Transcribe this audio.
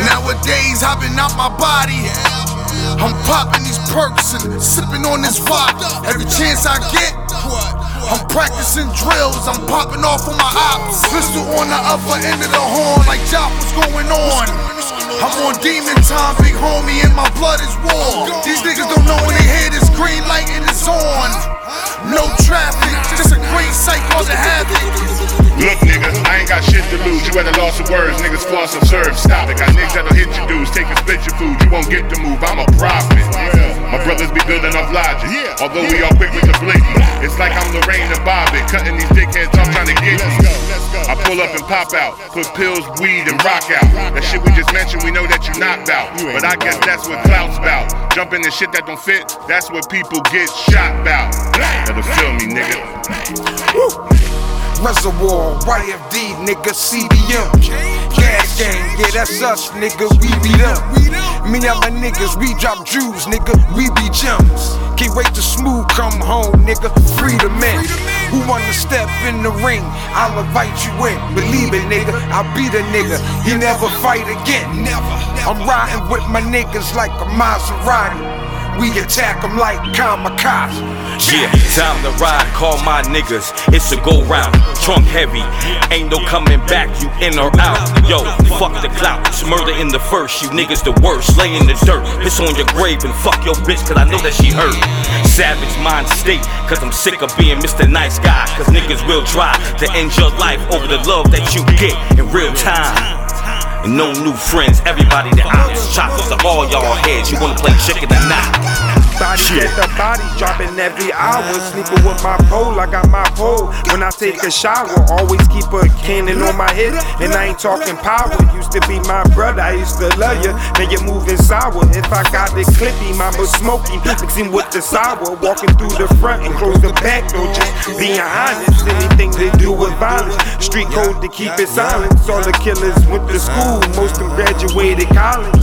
Nowadays, hopping out my body. I'm popping these perks and sipping on this vodka. Every chance I get, I'm practicing drills. I'm popping off on my ops. Pistol on the upper end of the horn, like Job, what's going on? I'm on demon time, big homie, and my blood is warm. These niggas don't know when they hear this got shit to lose. You at a loss of words, niggas false observe. Stop it. Got niggas that'll hit your dudes, take and split your food. You won't get the move. I'm a prophet. My brothers be building off logic. Although we all quick with the blicky. It's like I'm Lorraine and Bobby, cutting these dickheads off trying to get me. I pull up and pop out, put pills, weed, and rock out. That shit we just mentioned, we know that you knocked out. But I guess that's what clout's about. Jump in the shit that don't fit, that's what people get shot about. Better feel me, nigga. Reservoir, YFD, nigga, CBM. Gas gang, yeah, that's us, nigga, we be them. Me and my niggas, we drop jewels, nigga, we be gems. Can't wait to smooth come home, nigga, free the men. Who wanna step in the ring? I'll invite you in. Believe it, nigga, I'll be the nigga. You never fight again. Never. I'm riding with my niggas like a Maserati. We attack them like kamikaze. Yeah, time to ride, call my niggas. It's a go round, trunk heavy. Ain't no coming back, you in or out. Yo, fuck the clout. It's murder in the first, you niggas the worst. Lay in the dirt, piss on your grave and fuck your bitch, cause I know that she hurt. Savage mind state, cause I'm sick of being Mr. Nice Guy. Cause niggas will try to end your life over the love that you get in real time. And no new friends, everybody the ops. Choppers to all y'all heads. You wanna play chicken or not? Body Shit. get the body dropping every hour. Sleeping with my pole, I got my pole. When I take a shower, always keep a cannon on my head. And I ain't talking power. Used to be my brother, I used to love you. Now you're moving sour. If I got the clippy, mama smoking, mixing with the sour. Walking through the front and close the back door. Just being honest. Anything they do with violence. Street code to keep it silent. All the killers went to school, most of them graduated college.